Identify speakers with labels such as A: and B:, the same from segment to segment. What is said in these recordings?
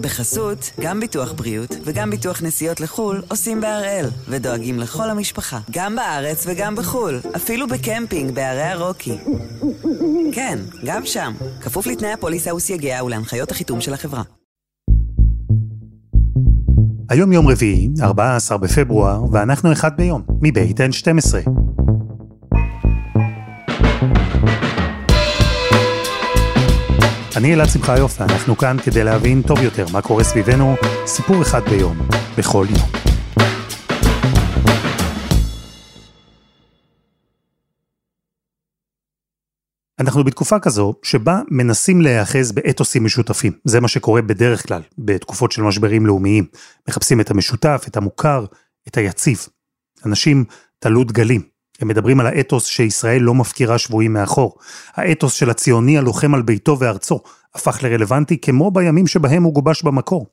A: בחסות, גם ביטוח בריאות וגם ביטוח נסיעות לחו"ל עושים בהראל, ודואגים לכל המשפחה, גם בארץ וגם בחו"ל, אפילו בקמפינג בערי הרוקי. כן, גם שם, כפוף לתנאי הפוליסה וסייגיה ולהנחיות החיתום של החברה.
B: היום יום רביעי, 14 בפברואר, ואנחנו אחד ביום, מבית N12. אני אלעד שמחיוף, ואנחנו כאן כדי להבין טוב יותר מה קורה סביבנו, סיפור אחד ביום, בכל יום. אנחנו בתקופה כזו שבה מנסים להיאחז באתוסים משותפים. זה מה שקורה בדרך כלל, בתקופות של משברים לאומיים. מחפשים את המשותף, את המוכר, את היציב. אנשים תלו דגלים. הם מדברים על האתוס שישראל לא מפקירה שבויים מאחור. האתוס של הציוני הלוחם על ביתו וארצו הפך לרלוונטי כמו בימים שבהם הוא גובש במקור.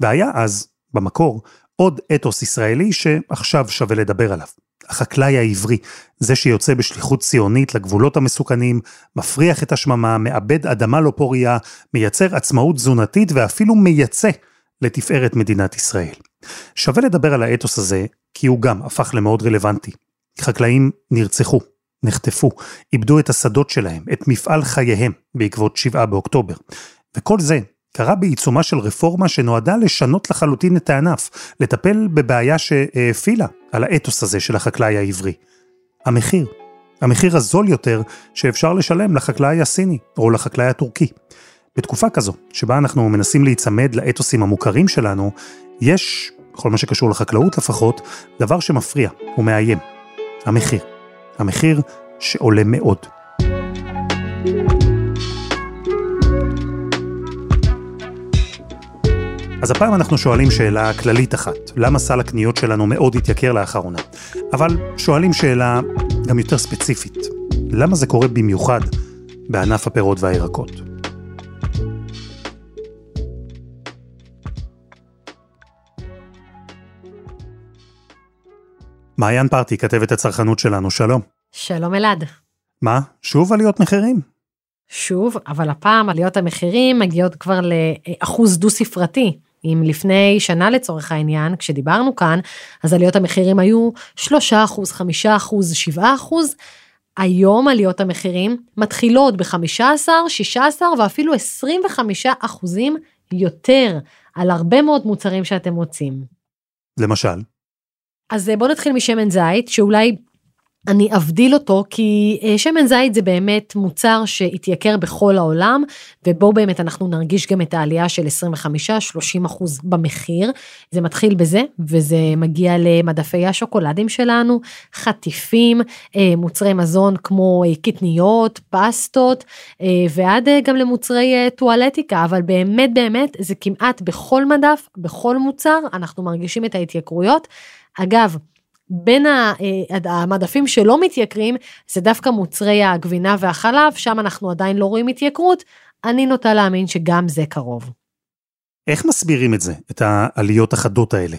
B: והיה אז, במקור, עוד אתוס ישראלי שעכשיו שווה לדבר עליו. החקלאי העברי, זה שיוצא בשליחות ציונית לגבולות המסוכנים, מפריח את השממה, מאבד אדמה לא פוריה, מייצר עצמאות תזונתית ואפילו מייצא לתפארת מדינת ישראל. שווה לדבר על האתוס הזה, כי הוא גם הפך למאוד רלוונטי. חקלאים נרצחו, נחטפו, איבדו את השדות שלהם, את מפעל חייהם בעקבות 7 באוקטובר. וכל זה קרה בעיצומה של רפורמה שנועדה לשנות לחלוטין את הענף, לטפל בבעיה שהאפילה על האתוס הזה של החקלאי העברי. המחיר. המחיר הזול יותר שאפשר לשלם לחקלאי הסיני או לחקלאי הטורקי. בתקופה כזו, שבה אנחנו מנסים להיצמד לאתוסים המוכרים שלנו, יש, בכל מה שקשור לחקלאות לפחות, דבר שמפריע ומאיים. המחיר. המחיר שעולה מאוד. אז הפעם אנחנו שואלים שאלה כללית אחת, למה סל הקניות שלנו מאוד התייקר לאחרונה? אבל שואלים שאלה גם יותר ספציפית, למה זה קורה במיוחד בענף הפירות והירקות? מעיין פרטי, כתבת הצרכנות שלנו, שלום.
C: שלום אלעד.
B: מה, שוב עליות מחירים?
C: שוב, אבל הפעם עליות המחירים מגיעות כבר לאחוז דו ספרתי. אם לפני שנה לצורך העניין, כשדיברנו כאן, אז עליות המחירים היו 3 אחוז, 5 אחוז, 7 אחוז. היום עליות המחירים מתחילות ב-15, 16 ואפילו 25 אחוזים יותר על הרבה מאוד מוצרים שאתם מוצאים.
B: למשל?
C: אז בואו נתחיל משמן זית, שאולי אני אבדיל אותו כי אה, שמן זית זה באמת מוצר שהתייקר בכל העולם ובו באמת אנחנו נרגיש גם את העלייה של 25-30 אחוז במחיר. זה מתחיל בזה וזה מגיע למדפי השוקולדים שלנו, חטיפים, אה, מוצרי מזון כמו אה, קטניות, פסטות ועד גם למוצרי טואלטיקה אבל באמת באמת זה כמעט בכל מדף, בכל מוצר אנחנו מרגישים את ההתייקרויות. אגב, בין אה, המדפים שלא מתייקרים זה דווקא מוצרי הגבינה והחלב שם אנחנו עדיין לא רואים התייקרות אני נוטה להאמין שגם זה קרוב.
B: איך מסבירים את זה את העליות החדות האלה?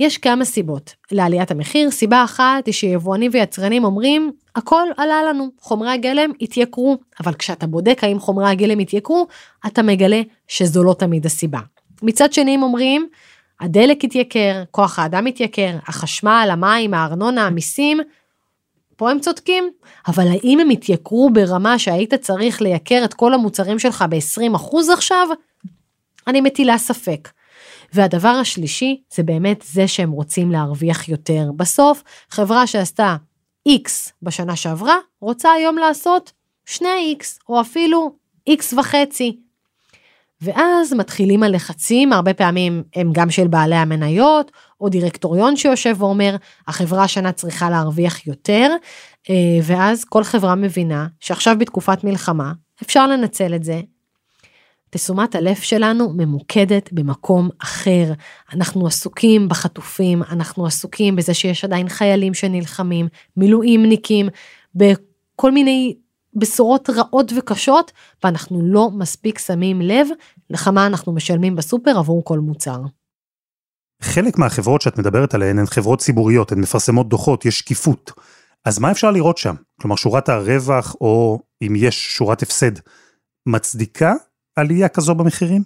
C: יש כמה סיבות לעליית המחיר סיבה אחת היא שיבואנים ויצרנים אומרים הכל עלה לנו חומרי הגלם התייקרו אבל כשאתה בודק האם חומרי הגלם התייקרו אתה מגלה שזו לא תמיד הסיבה. מצד שני הם אומרים הדלק התייקר, כוח האדם התייקר, החשמל, המים, הארנונה, המיסים, פה הם צודקים, אבל האם הם התייקרו ברמה שהיית צריך לייקר את כל המוצרים שלך ב-20% עכשיו? אני מטילה ספק. והדבר השלישי זה באמת זה שהם רוצים להרוויח יותר. בסוף, חברה שעשתה X בשנה שעברה, רוצה היום לעשות 2X, או אפילו X וחצי. ואז מתחילים הלחצים, הרבה פעמים הם גם של בעלי המניות, או דירקטוריון שיושב ואומר, החברה השנה צריכה להרוויח יותר, אה, ואז כל חברה מבינה שעכשיו בתקופת מלחמה, אפשר לנצל את זה. תשומת הלב שלנו ממוקדת במקום אחר. אנחנו עסוקים בחטופים, אנחנו עסוקים בזה שיש עדיין חיילים שנלחמים, מילואימניקים, בכל מיני בשורות רעות וקשות, ואנחנו לא מספיק שמים לב לכמה אנחנו משלמים בסופר עבור כל מוצר.
B: חלק מהחברות שאת מדברת עליהן הן חברות ציבוריות, הן מפרסמות דוחות, יש שקיפות. אז מה אפשר לראות שם? כלומר, שורת הרווח, או אם יש שורת הפסד, מצדיקה עלייה כזו במחירים?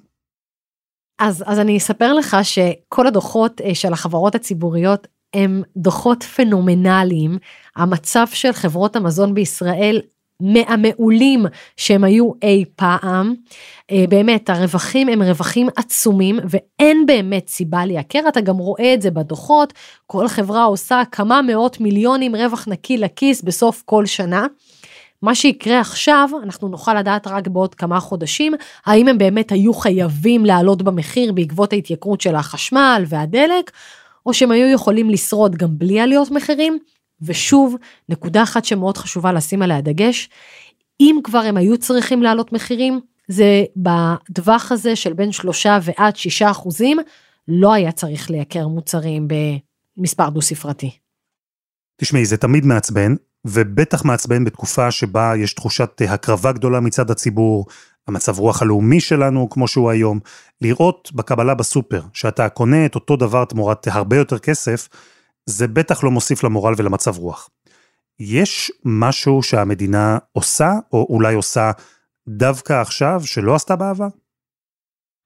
C: אז, אז אני אספר לך שכל הדוחות אה, של החברות הציבוריות הם דוחות פנומנליים. המצב של חברות המזון בישראל מהמעולים שהם היו אי פעם. אה, באמת, הרווחים הם רווחים עצומים ואין באמת סיבה לייקר, אתה גם רואה את זה בדוחות, כל חברה עושה כמה מאות מיליונים רווח נקי לכיס בסוף כל שנה. מה שיקרה עכשיו, אנחנו נוכל לדעת רק בעוד כמה חודשים, האם הם באמת היו חייבים לעלות במחיר בעקבות ההתייקרות של החשמל והדלק, או שהם היו יכולים לשרוד גם בלי עליות מחירים. ושוב, נקודה אחת שמאוד חשובה לשים עליה דגש, אם כבר הם היו צריכים לעלות מחירים, זה בטווח הזה של בין שלושה ועד שישה אחוזים, לא היה צריך לייקר מוצרים במספר דו ספרתי.
B: תשמעי, זה תמיד מעצבן, ובטח מעצבן בתקופה שבה יש תחושת הקרבה גדולה מצד הציבור, המצב רוח הלאומי שלנו כמו שהוא היום, לראות בקבלה בסופר שאתה קונה את אותו דבר תמורת הרבה יותר כסף, זה בטח לא מוסיף למורל ולמצב רוח. יש משהו שהמדינה עושה, או אולי עושה דווקא עכשיו, שלא עשתה בעבר?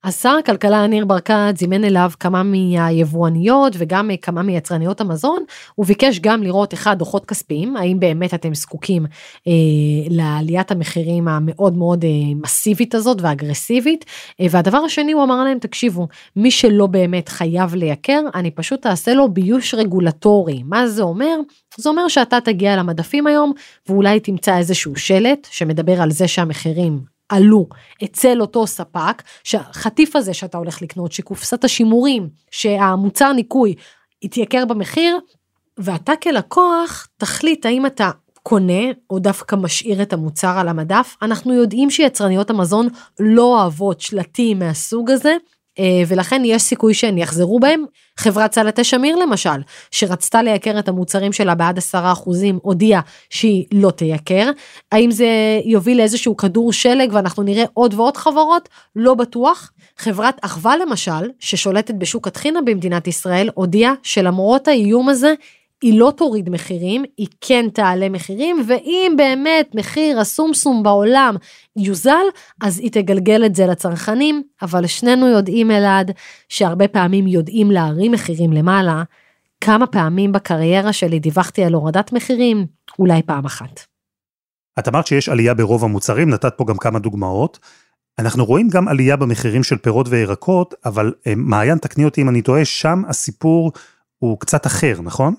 C: אז שר הכלכלה ניר ברקת זימן אליו כמה מהיבואניות וגם כמה מיצרניות המזון, הוא ביקש גם לראות אחד דוחות כספיים, האם באמת אתם זקוקים אה, לעליית המחירים המאוד מאוד אה, מסיבית הזאת ואגרסיבית, אה, והדבר השני הוא אמר להם תקשיבו, מי שלא באמת חייב לייקר, אני פשוט אעשה לו ביוש רגולטורי, מה זה אומר? זה אומר שאתה תגיע למדפים היום ואולי תמצא איזשהו שלט שמדבר על זה שהמחירים עלו אצל אותו ספק, שהחטיף הזה שאתה הולך לקנות, שקופסת השימורים, שהמוצר ניקוי יתייקר במחיר, ואתה כלקוח תחליט האם אתה קונה או דווקא משאיר את המוצר על המדף. אנחנו יודעים שיצרניות המזון לא אוהבות שלטים מהסוג הזה, ולכן יש סיכוי שהן יחזרו בהם. חברת סלטי שמיר למשל, שרצתה לייקר את המוצרים שלה בעד 10% הודיעה שהיא לא תייקר. האם זה יוביל לאיזשהו כדור שלג ואנחנו נראה עוד ועוד חברות? לא בטוח. חברת אחווה למשל, ששולטת בשוק הטחינה במדינת ישראל, הודיעה שלמרות האיום הזה, היא לא תוריד מחירים, היא כן תעלה מחירים, ואם באמת מחיר הסומסום בעולם יוזל, אז היא תגלגל את זה לצרכנים, אבל שנינו יודעים אלעד, שהרבה פעמים יודעים להרים מחירים למעלה. כמה פעמים בקריירה שלי דיווחתי על הורדת מחירים? אולי פעם אחת.
B: את אמרת שיש עלייה ברוב המוצרים, נתת פה גם כמה דוגמאות. אנחנו רואים גם עלייה במחירים של פירות וירקות, אבל אה, מעיין, תקני אותי אם אני טועה, שם הסיפור הוא קצת אחר, נכון?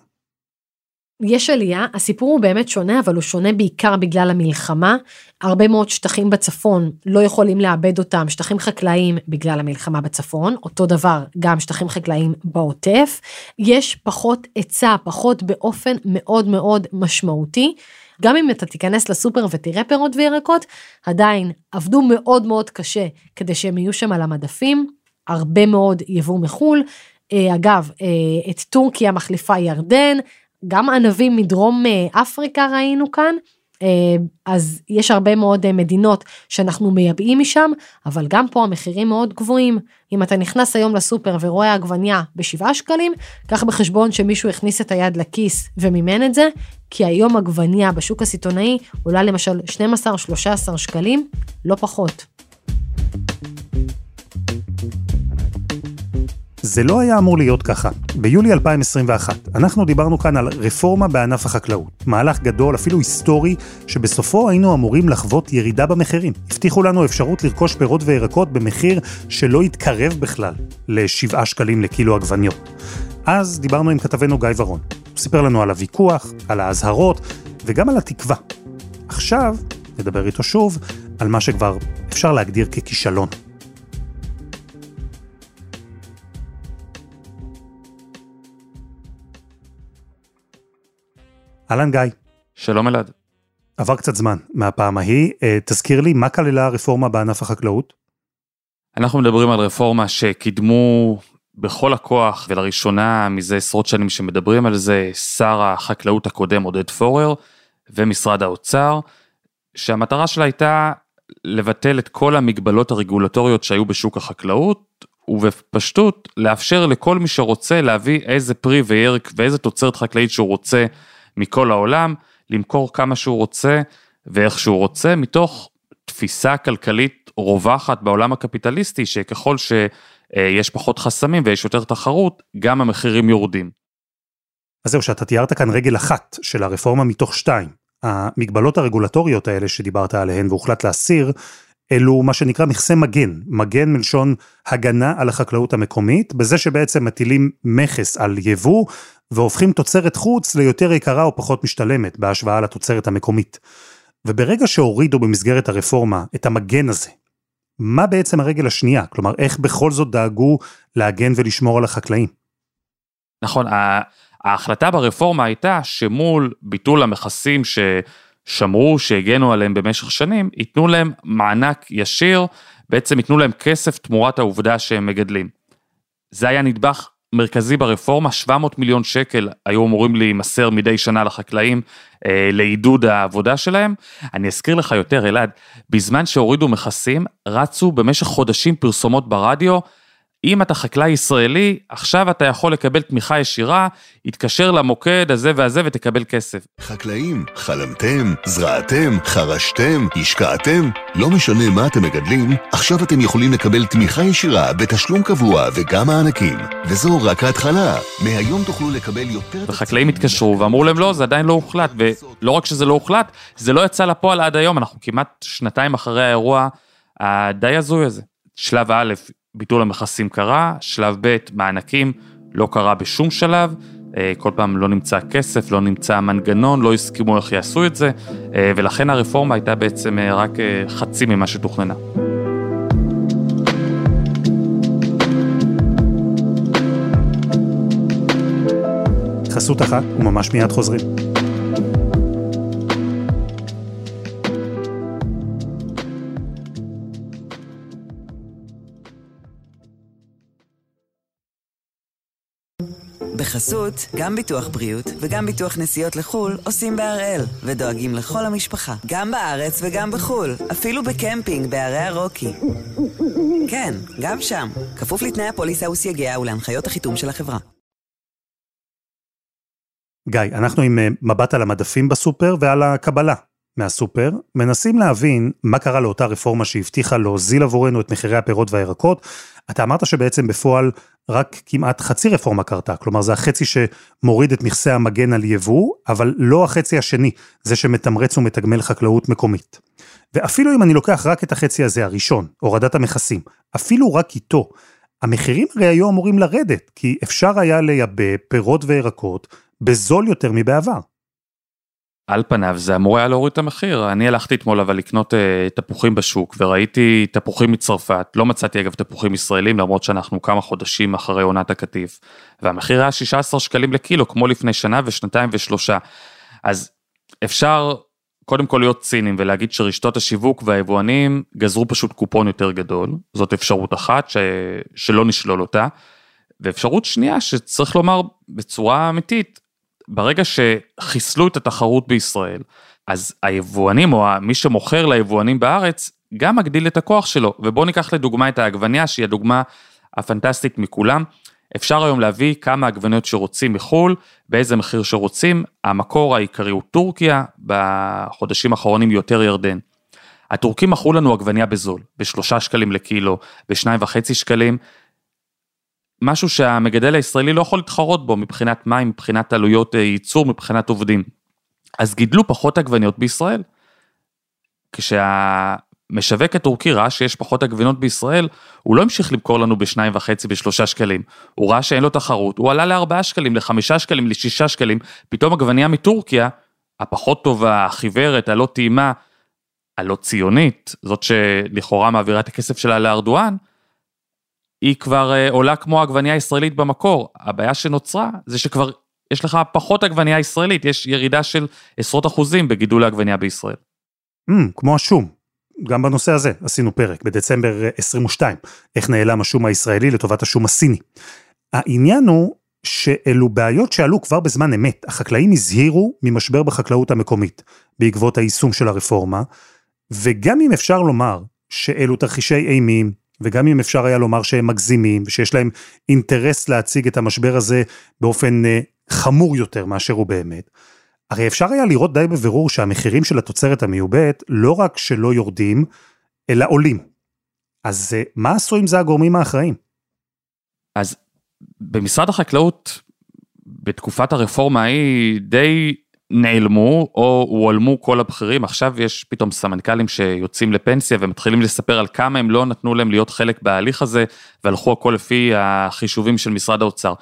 C: יש עלייה, הסיפור הוא באמת שונה, אבל הוא שונה בעיקר בגלל המלחמה. הרבה מאוד שטחים בצפון לא יכולים לאבד אותם, שטחים חקלאיים בגלל המלחמה בצפון, אותו דבר גם שטחים חקלאיים בעוטף. יש פחות היצע, פחות באופן מאוד מאוד משמעותי. גם אם אתה תיכנס לסופר ותראה פירות וירקות, עדיין עבדו מאוד מאוד קשה כדי שהם יהיו שם על המדפים, הרבה מאוד יבוא מחו"ל. אה, אגב, אה, את טורקיה מחליפה ירדן, גם ענבים מדרום אה, אפריקה ראינו כאן, אה, אז יש הרבה מאוד אה, מדינות שאנחנו מייבאים משם, אבל גם פה המחירים מאוד גבוהים. אם אתה נכנס היום לסופר ורואה עגבניה בשבעה שקלים, קח בחשבון שמישהו הכניס את היד לכיס ומימן את זה, כי היום עגבניה בשוק הסיטונאי עולה למשל 12-13 שקלים, לא פחות.
B: זה לא היה אמור להיות ככה. ביולי 2021, אנחנו דיברנו כאן על רפורמה בענף החקלאות. מהלך גדול, אפילו היסטורי, שבסופו היינו אמורים לחוות ירידה במחירים. הבטיחו לנו אפשרות לרכוש פירות וירקות במחיר שלא יתקרב בכלל ל-7 שקלים לקילו עגבניות. אז דיברנו עם כתבנו גיא ורון. הוא סיפר לנו על הוויכוח, על האזהרות וגם על התקווה. עכשיו נדבר איתו שוב על מה שכבר אפשר להגדיר ככישלון. אהלן גיא.
D: שלום אלעד.
B: עבר קצת זמן מהפעם ההיא, אה, תזכיר לי מה כללה הרפורמה בענף החקלאות?
D: אנחנו מדברים על רפורמה שקידמו בכל הכוח ולראשונה מזה עשרות שנים שמדברים על זה שר החקלאות הקודם עודד פורר ומשרד האוצר, שהמטרה שלה הייתה לבטל את כל המגבלות הרגולטוריות שהיו בשוק החקלאות ובפשטות לאפשר לכל מי שרוצה להביא איזה פרי וירק ואיזה תוצרת חקלאית שהוא רוצה מכל העולם, למכור כמה שהוא רוצה ואיך שהוא רוצה, מתוך תפיסה כלכלית רווחת בעולם הקפיטליסטי, שככל אה, יש פחות חסמים ויש יותר תחרות, גם המחירים יורדים.
B: אז זהו, שאתה תיארת כאן רגל אחת של הרפורמה מתוך שתיים. המגבלות הרגולטוריות האלה שדיברת עליהן והוחלט להסיר, אלו מה שנקרא מכסה מגן, מגן מלשון הגנה על החקלאות המקומית, בזה שבעצם מטילים מכס על יבוא והופכים תוצרת חוץ ליותר יקרה או פחות משתלמת בהשוואה לתוצרת המקומית. וברגע שהורידו במסגרת הרפורמה את המגן הזה, מה בעצם הרגל השנייה? כלומר, איך בכל זאת דאגו להגן ולשמור על החקלאים?
D: נכון, ההחלטה ברפורמה הייתה שמול ביטול המכסים ששמרו, שהגנו עליהם במשך שנים, ייתנו להם מענק ישיר, בעצם ייתנו להם כסף תמורת העובדה שהם מגדלים. זה היה נדבך מרכזי ברפורמה, 700 מיליון שקל היו אמורים להימסר מדי שנה לחקלאים אה, לעידוד העבודה שלהם. אני אזכיר לך יותר, אלעד, בזמן שהורידו מכסים, רצו במשך חודשים פרסומות ברדיו, אם אתה חקלאי ישראלי, עכשיו אתה יכול לקבל תמיכה ישירה, התקשר למוקד הזה והזה ותקבל כסף.
E: חקלאים, חלמתם, זרעתם, חרשתם, השקעתם, לא משנה מה אתם מגדלים, עכשיו אתם יכולים לקבל תמיכה ישירה בתשלום קבוע וגם מענקים. וזו רק ההתחלה. מהיום תוכלו לקבל יותר...
D: וחקלאים התקשרו ואמרו להם לא, זה עדיין לא הוחלט, ולא רק שזה לא הוחלט, זה לא יצא לפועל עד היום, אנחנו כמעט שנתיים אחרי האירוע הדי הזוי הזה. שלב א', ביטול המכסים קרה, שלב ב', מענקים, לא קרה בשום שלב, אה, כל פעם לא נמצא כסף, לא נמצא מנגנון, לא הסכימו איך יעשו את זה, אה, ולכן הרפורמה הייתה בעצם אה, רק חצי ממה שתוכננה.
B: חסות אחת וממש מיד חוזרים.
A: בחסות, גם ביטוח בריאות וגם ביטוח נסיעות לחו"ל עושים בהראל, ודואגים לכל המשפחה, גם בארץ וגם בחו"ל, אפילו בקמפינג בערי הרוקי. כן, גם שם, כפוף לתנאי הפוליסה וסייגיה ולהנחיות החיתום של החברה.
B: גיא, אנחנו עם אה, מבט על המדפים בסופר ועל הקבלה מהסופר, מנסים להבין מה קרה לאותה רפורמה שהבטיחה להוזיל עבורנו את מחירי הפירות והירקות. אתה אמרת שבעצם בפועל רק כמעט חצי רפורמה קרתה, כלומר זה החצי שמוריד את מכסה המגן על יבוא, אבל לא החצי השני, זה שמתמרץ ומתגמל חקלאות מקומית. ואפילו אם אני לוקח רק את החצי הזה הראשון, הורדת המכסים, אפילו רק איתו, המחירים הרי היו אמורים לרדת, כי אפשר היה לייבא פירות וירקות בזול יותר מבעבר.
D: על פניו זה אמור היה להוריד את המחיר. אני הלכתי אתמול אבל לקנות uh, תפוחים בשוק וראיתי תפוחים מצרפת, לא מצאתי אגב תפוחים ישראלים למרות שאנחנו כמה חודשים אחרי עונת הקטיף. והמחיר היה 16 שקלים לקילו כמו לפני שנה ושנתיים ושלושה. אז אפשר קודם כל להיות ציניים ולהגיד שרשתות השיווק והיבואנים גזרו פשוט קופון יותר גדול, זאת אפשרות אחת ש... שלא נשלול אותה. ואפשרות שנייה שצריך לומר בצורה אמיתית, ברגע שחיסלו את התחרות בישראל, אז היבואנים או מי שמוכר ליבואנים בארץ, גם מגדיל את הכוח שלו. ובואו ניקח לדוגמה את העגבניה, שהיא הדוגמה הפנטסטית מכולם. אפשר היום להביא כמה עגבניות שרוצים מחו"ל, באיזה מחיר שרוצים, המקור העיקרי הוא טורקיה, בחודשים האחרונים יותר ירדן. הטורקים מכרו לנו עגבניה בזול, בשלושה שקלים לקילו, בשניים וחצי שקלים, משהו שהמגדל הישראלי לא יכול להתחרות בו מבחינת מים, מבחינת עלויות אה, ייצור, מבחינת עובדים. אז גידלו פחות עגבניות בישראל. כשהמשווק הטורקי ראה שיש פחות עגבניות בישראל, הוא לא המשיך למכור לנו בשניים וחצי, בשלושה שקלים. הוא ראה שאין לו תחרות, הוא עלה לארבעה שקלים, לחמישה שקלים, לשישה שקלים, פתאום עגבניה מטורקיה, הפחות טובה, החיוורת, הלא טעימה, הלא ציונית, זאת שלכאורה מעבירה את הכסף שלה לארדואן, היא כבר אה, עולה כמו עגבנייה ישראלית במקור. הבעיה שנוצרה זה שכבר יש לך פחות עגבנייה ישראלית, יש ירידה של עשרות אחוזים בגידול העגבנייה בישראל.
B: Mm, כמו השום. גם בנושא הזה עשינו פרק בדצמבר 22, אה, איך נעלם השום הישראלי לטובת השום הסיני. העניין הוא שאלו בעיות שעלו כבר בזמן אמת. החקלאים הזהירו ממשבר בחקלאות המקומית בעקבות היישום של הרפורמה, וגם אם אפשר לומר שאלו תרחישי אימים, וגם אם אפשר היה לומר שהם מגזימים, ושיש להם אינטרס להציג את המשבר הזה באופן אה, חמור יותר מאשר הוא באמת, הרי אפשר היה לראות די בבירור שהמחירים של התוצרת המיובאת לא רק שלא יורדים, אלא עולים. אז אה, מה עשו עם זה הגורמים האחראים?
D: אז במשרד החקלאות, בתקופת הרפורמה ההיא די נעלמו או הועלמו כל הבכירים, עכשיו יש פתאום סמנכ"לים שיוצאים לפנסיה ומתחילים לספר על כמה הם לא נתנו להם להיות חלק בהליך הזה והלכו הכל לפי החישובים של משרד האוצר.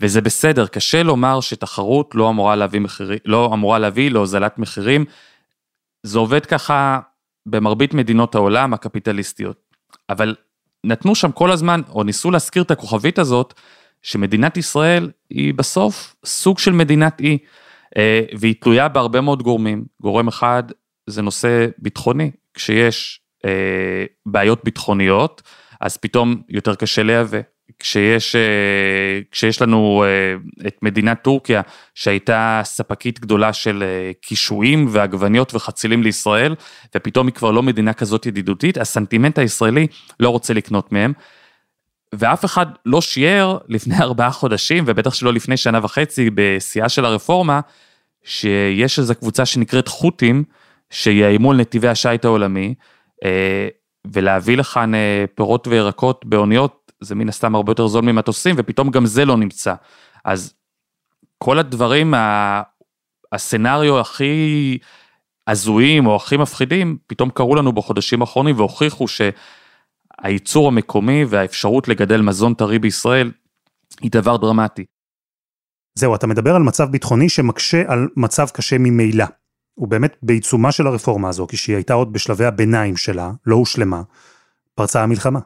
D: וזה בסדר, קשה לומר שתחרות לא אמורה להביא, מחירי, לא אמורה להביא להוזלת מחירים. זה עובד ככה במרבית מדינות העולם הקפיטליסטיות. אבל נתנו שם כל הזמן, או ניסו להזכיר את הכוכבית הזאת, שמדינת ישראל היא בסוף סוג של מדינת אי. אה, והיא תלויה בהרבה מאוד גורמים. גורם אחד זה נושא ביטחוני, כשיש אה, בעיות ביטחוניות, אז פתאום יותר קשה לייבא. כשיש, אה, כשיש לנו את מדינת טורקיה, שהייתה ספקית גדולה של קישואים ועגבניות וחצילים לישראל, ופתאום היא כבר לא מדינה כזאת ידידותית, הסנטימנט הישראלי לא רוצה לקנות מהם. ואף אחד לא שיער לפני ארבעה חודשים, ובטח שלא לפני שנה וחצי, בשיאה של הרפורמה, שיש איזו קבוצה שנקראת חות'ים, שיאיימו על נתיבי השיט העולמי, אה, ולהביא לכאן אה, פירות וירקות באוניות, זה מן הסתם הרבה יותר זול ממטוסים, ופתאום גם זה לא נמצא. אז כל הדברים, הסצנריו הכי הזויים או הכי מפחידים, פתאום קרו לנו בחודשים האחרונים והוכיחו ש... הייצור המקומי והאפשרות לגדל מזון טרי בישראל היא דבר דרמטי.
B: זהו, אתה מדבר על מצב ביטחוני שמקשה על מצב קשה ממילא. ובאמת בעיצומה של הרפורמה הזו, כשהיא הייתה עוד בשלבי הביניים שלה, לא הושלמה, פרצה המלחמה.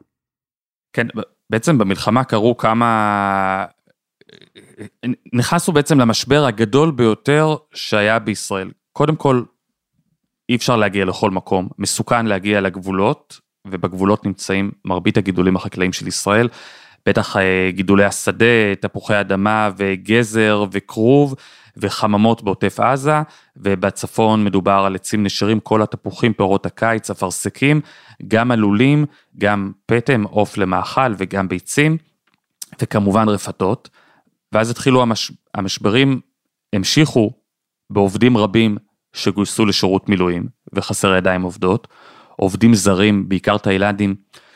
D: כן, בעצם במלחמה קרו כמה... נכנסנו בעצם למשבר הגדול ביותר שהיה בישראל. קודם כל, אי אפשר להגיע לכל מקום, מסוכן להגיע לגבולות, ובגבולות נמצאים מרבית הגידולים החקלאיים של ישראל, בטח אה, גידולי השדה, תפוחי אדמה וגזר וכרוב וחממות בעוטף עזה, ובצפון מדובר על עצים נשרים, כל התפוחים, פירות הקיץ, אפרסקים, גם עלולים, גם פטם, עוף למאכל וגם ביצים, וכמובן רפתות. ואז התחילו המש... המשברים, המשיכו בעובדים רבים שגויסו לשירות מילואים וחסר ידיים עובדות. עובדים זרים, בעיקר תאילנדים,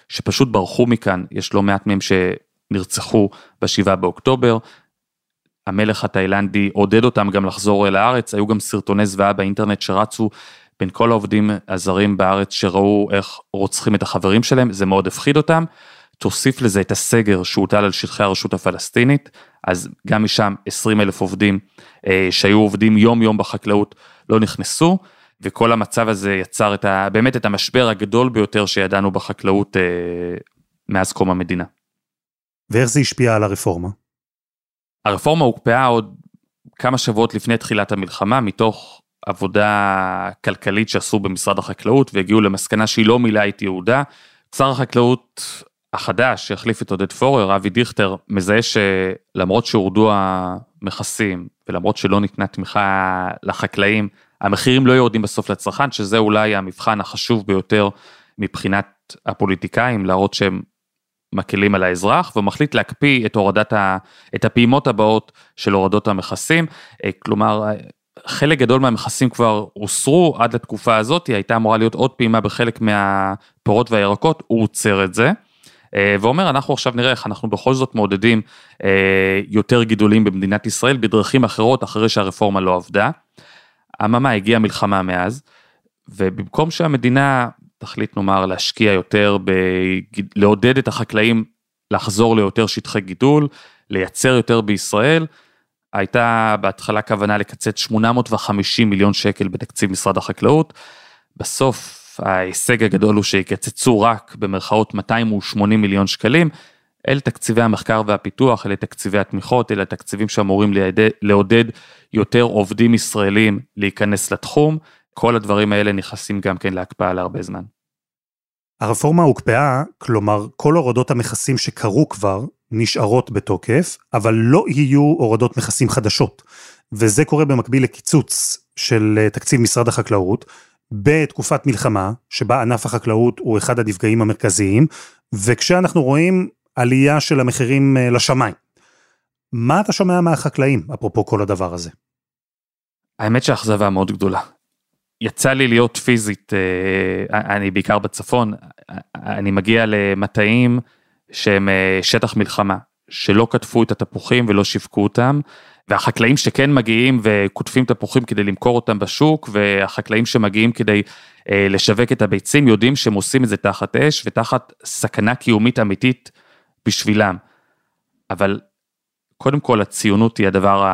D: שפשוט ברחו מכאן, יש לא מעט מהם שנרצחו ב-7 באוקטובר. המלך התאילנדי עודד אותם גם לחזור אל הארץ, היו גם סרטוני זוועה באינטרנט שרצו בין כל העובדים הזרים בארץ שראו איך רוצחים את החברים שלהם, זה מאוד הפחיד אותם. תוסיף לזה את הסגר שהוטל על שטחי הרשות הפלסטינית, אז גם משם 20 אלף עובדים אה, שהיו עובדים יום יום בחקלאות לא נכנסו. וכל המצב הזה יצר את ה, באמת את המשבר הגדול ביותר שידענו בחקלאות אה, מאז קום המדינה.
B: ואיך זה השפיע על הרפורמה?
D: הרפורמה הוקפאה עוד כמה שבועות לפני תחילת המלחמה, מתוך עבודה כלכלית שעשו במשרד החקלאות, והגיעו למסקנה שהיא לא מילאה את ייעודה. שר החקלאות החדש שהחליף את עודד פורר, אבי דיכטר, מזהה שלמרות שהורדו המכסים, ולמרות שלא ניתנה תמיכה לחקלאים, המחירים לא יורדים בסוף לצרכן, שזה אולי המבחן החשוב ביותר מבחינת הפוליטיקאים, להראות שהם מקלים על האזרח, ומחליט להקפיא את הורדת ה... את הפעימות הבאות של הורדות המכסים, אה, כלומר, חלק גדול מהמכסים כבר הוסרו עד לתקופה הזאת, היא הייתה אמורה להיות עוד פעימה בחלק מהפירות והירקות, הוא עוצר את זה. אה, ואומר, אנחנו עכשיו נראה איך אנחנו בכל זאת מעודדים אה, יותר גידולים במדינת ישראל בדרכים אחרות אחרי שהרפורמה לא עבדה. אממה, הגיעה מלחמה מאז, ובמקום שהמדינה תחליט נאמר להשקיע יותר, ב... לעודד את החקלאים לחזור ליותר שטחי גידול, לייצר יותר בישראל, הייתה בהתחלה כוונה לקצץ 850 מיליון שקל בתקציב משרד החקלאות, בסוף ההישג הגדול הוא שיקצצו רק במרכאות 280 מיליון שקלים, אלה תקציבי המחקר והפיתוח, אלה תקציבי התמיכות, אלה תקציבים שאמורים לעודד יותר עובדים ישראלים להיכנס לתחום, כל הדברים האלה נכנסים גם כן להקפאה להרבה זמן.
B: הרפורמה הוקפאה, כלומר כל הורדות המכסים שקרו כבר נשארות בתוקף, אבל לא יהיו הורדות מכסים חדשות. וזה קורה במקביל לקיצוץ של אה, תקציב משרד החקלאות, בתקופת מלחמה, שבה ענף החקלאות הוא אחד הנפגעים המרכזיים, וכשאנחנו רואים עלייה של המחירים אה, לשמיים. מה אתה שומע מהחקלאים, אפרופו כל הדבר הזה?
D: האמת שהאכזבה מאוד גדולה. יצא לי להיות פיזית, אה, אני בעיקר בצפון, אני מגיע למטעים שהם אה, שטח מלחמה, שלא קטפו את התפוחים ולא שיווקו אותם, והחקלאים שכן מגיעים וקוטפים תפוחים כדי למכור אותם בשוק, והחקלאים שמגיעים כדי אה, לשווק את הביצים, יודעים שהם עושים את זה תחת אש ותחת סכנה קיומית אמיתית בשבילם. אבל קודם כל הציונות היא הדבר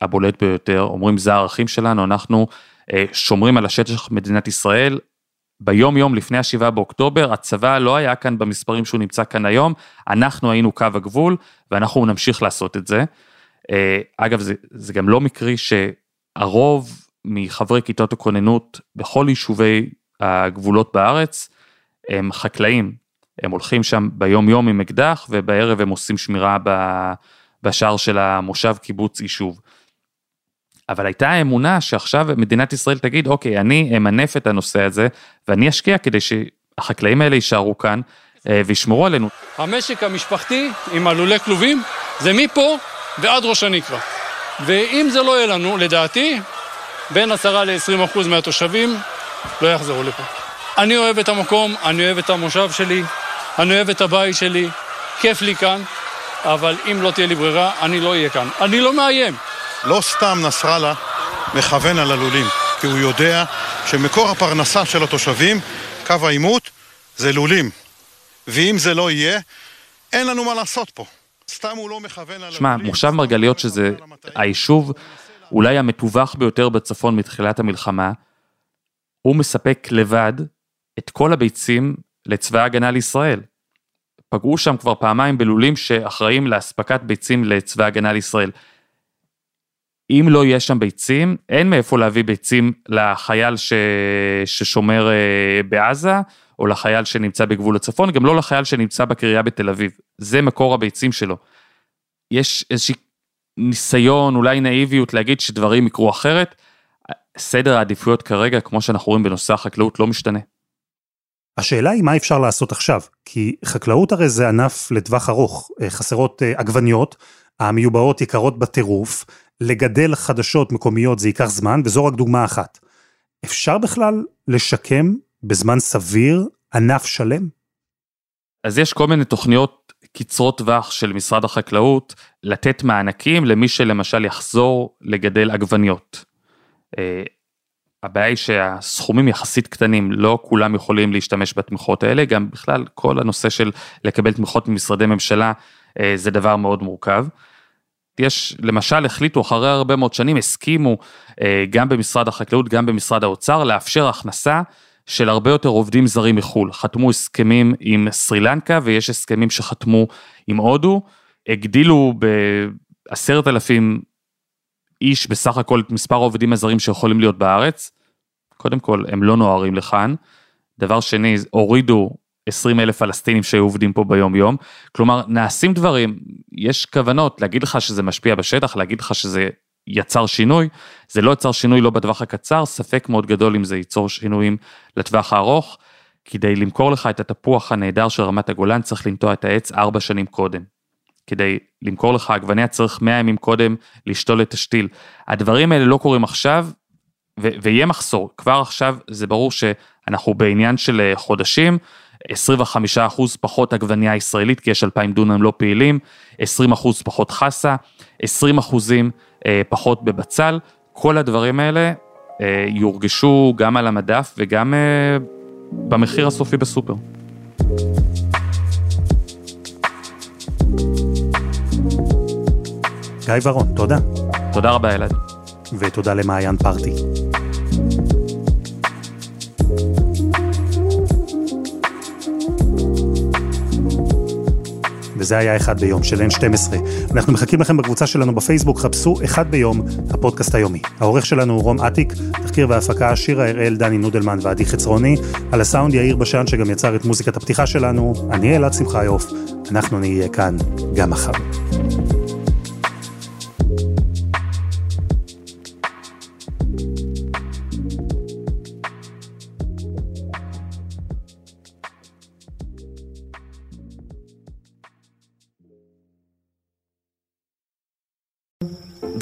D: הבולט ביותר, אומרים זה הערכים שלנו, אנחנו אה, שומרים על השטח מדינת ישראל. ביום יום לפני השבעה באוקטובר, הצבא לא היה כאן במספרים שהוא נמצא כאן היום, אנחנו היינו קו הגבול ואנחנו נמשיך לעשות את זה. אה, אגב, זה, זה גם לא מקרי שהרוב מחברי כיתות הכוננות בכל יישובי הגבולות בארץ הם חקלאים. הם הולכים שם ביום יום עם אקדח ובערב הם עושים שמירה בשער של המושב קיבוץ יישוב. אבל הייתה אמונה שעכשיו מדינת ישראל תגיד, אוקיי, אני אמנף את הנושא הזה ואני אשקיע כדי שהחקלאים האלה יישארו כאן אה, וישמרו עלינו.
F: המשק המשפחתי עם הלולי כלובים זה מפה ועד ראש הנקרה. ואם זה לא יהיה לנו, לדעתי, בין 10 ל-20 אחוז מהתושבים לא יחזרו לפה. אני אוהב את המקום, אני אוהב את המושב שלי, אני אוהב את הבית שלי, כיף לי כאן, אבל אם לא תהיה לי ברירה, אני לא אהיה כאן. אני לא מאיים.
G: לא סתם נסראללה מכוון על הלולים, כי הוא יודע שמקור הפרנסה של התושבים, קו העימות, זה לולים. ואם זה לא יהיה, אין לנו מה לעשות פה. סתם הוא לא מכוון על הלולים.
D: שמע, מושב מרגליות שזה היישוב אולי המטווח ביותר בצפון מתחילת המלחמה, הוא מספק לבד את כל הביצים לצבא ההגנה לישראל. פגעו שם כבר פעמיים בלולים שאחראים לאספקת ביצים לצבא ההגנה לישראל. אם לא יהיה שם ביצים, אין מאיפה להביא ביצים לחייל ש... ששומר אה, בעזה, או לחייל שנמצא בגבול הצפון, גם לא לחייל שנמצא בקריה בתל אביב. זה מקור הביצים שלו. יש איזושהי ניסיון, אולי נאיביות להגיד שדברים יקרו אחרת. סדר העדיפויות כרגע, כמו שאנחנו רואים בנושא החקלאות, לא משתנה.
B: השאלה היא מה אפשר לעשות עכשיו, כי חקלאות הרי זה ענף לטווח ארוך, אה, חסרות אה, עגבניות, המיובאות יקרות בטירוף, לגדל חדשות מקומיות זה ייקח זמן, וזו רק דוגמה אחת. אפשר בכלל לשקם בזמן סביר ענף שלם?
D: אז יש כל מיני תוכניות קצרות טווח של משרד החקלאות לתת מענקים למי שלמשל יחזור לגדל עגבניות. הבעיה היא שהסכומים יחסית קטנים, לא כולם יכולים להשתמש בתמיכות האלה, גם בכלל כל הנושא של לקבל תמיכות ממשרדי ממשלה אה, זה דבר מאוד מורכב. יש, למשל, החליטו אחרי הרבה מאוד שנים, הסכימו אה, גם במשרד החקלאות, גם במשרד האוצר, לאפשר הכנסה של הרבה יותר עובדים זרים מחו"ל. חתמו הסכמים עם סרי לנקה ויש הסכמים שחתמו עם הודו, הגדילו בעשרת אלפים איש בסך הכל את מספר העובדים הזרים שיכולים להיות בארץ. קודם כל, הם לא נוהרים לכאן. דבר שני, הורידו 20 אלף פלסטינים שהיו עובדים פה ביום יום. כלומר, נעשים דברים, יש כוונות להגיד לך שזה משפיע בשטח, להגיד לך שזה יצר שינוי, זה לא יצר שינוי לא בטווח הקצר, ספק מאוד גדול אם זה ייצור שינויים לטווח הארוך. כדי למכור לך את התפוח הנהדר של רמת הגולן צריך לנטוע את העץ ארבע שנים קודם. כדי למכור לך עגבניה צריך 100 ימים קודם לשתול את השתיל. הדברים האלה לא קורים עכשיו, ו- ויהיה מחסור. כבר עכשיו זה ברור שאנחנו בעניין של אה, חודשים, 25% פחות עגבניה ישראלית, כי יש 2,000 דונם לא פעילים, 20% פחות חסה, 20% אה, פחות בבצל, כל הדברים האלה אה, יורגשו גם על המדף וגם במחיר הסופי בסופר.
B: גיא ורון, תודה.
D: תודה רבה אלעד.
B: ותודה למעיין פרטי. וזה היה אחד ביום של N12. אנחנו מחכים לכם בקבוצה שלנו בפייסבוק, חפשו אחד ביום, הפודקאסט היומי. העורך שלנו הוא רום אטיק, תחקיר והפקה שירה הראל, דני נודלמן ועדי חצרוני, על הסאונד יאיר בשן שגם יצר את מוזיקת הפתיחה שלנו, אני אלעד שמחיוף, אנחנו נהיה כאן גם מחר.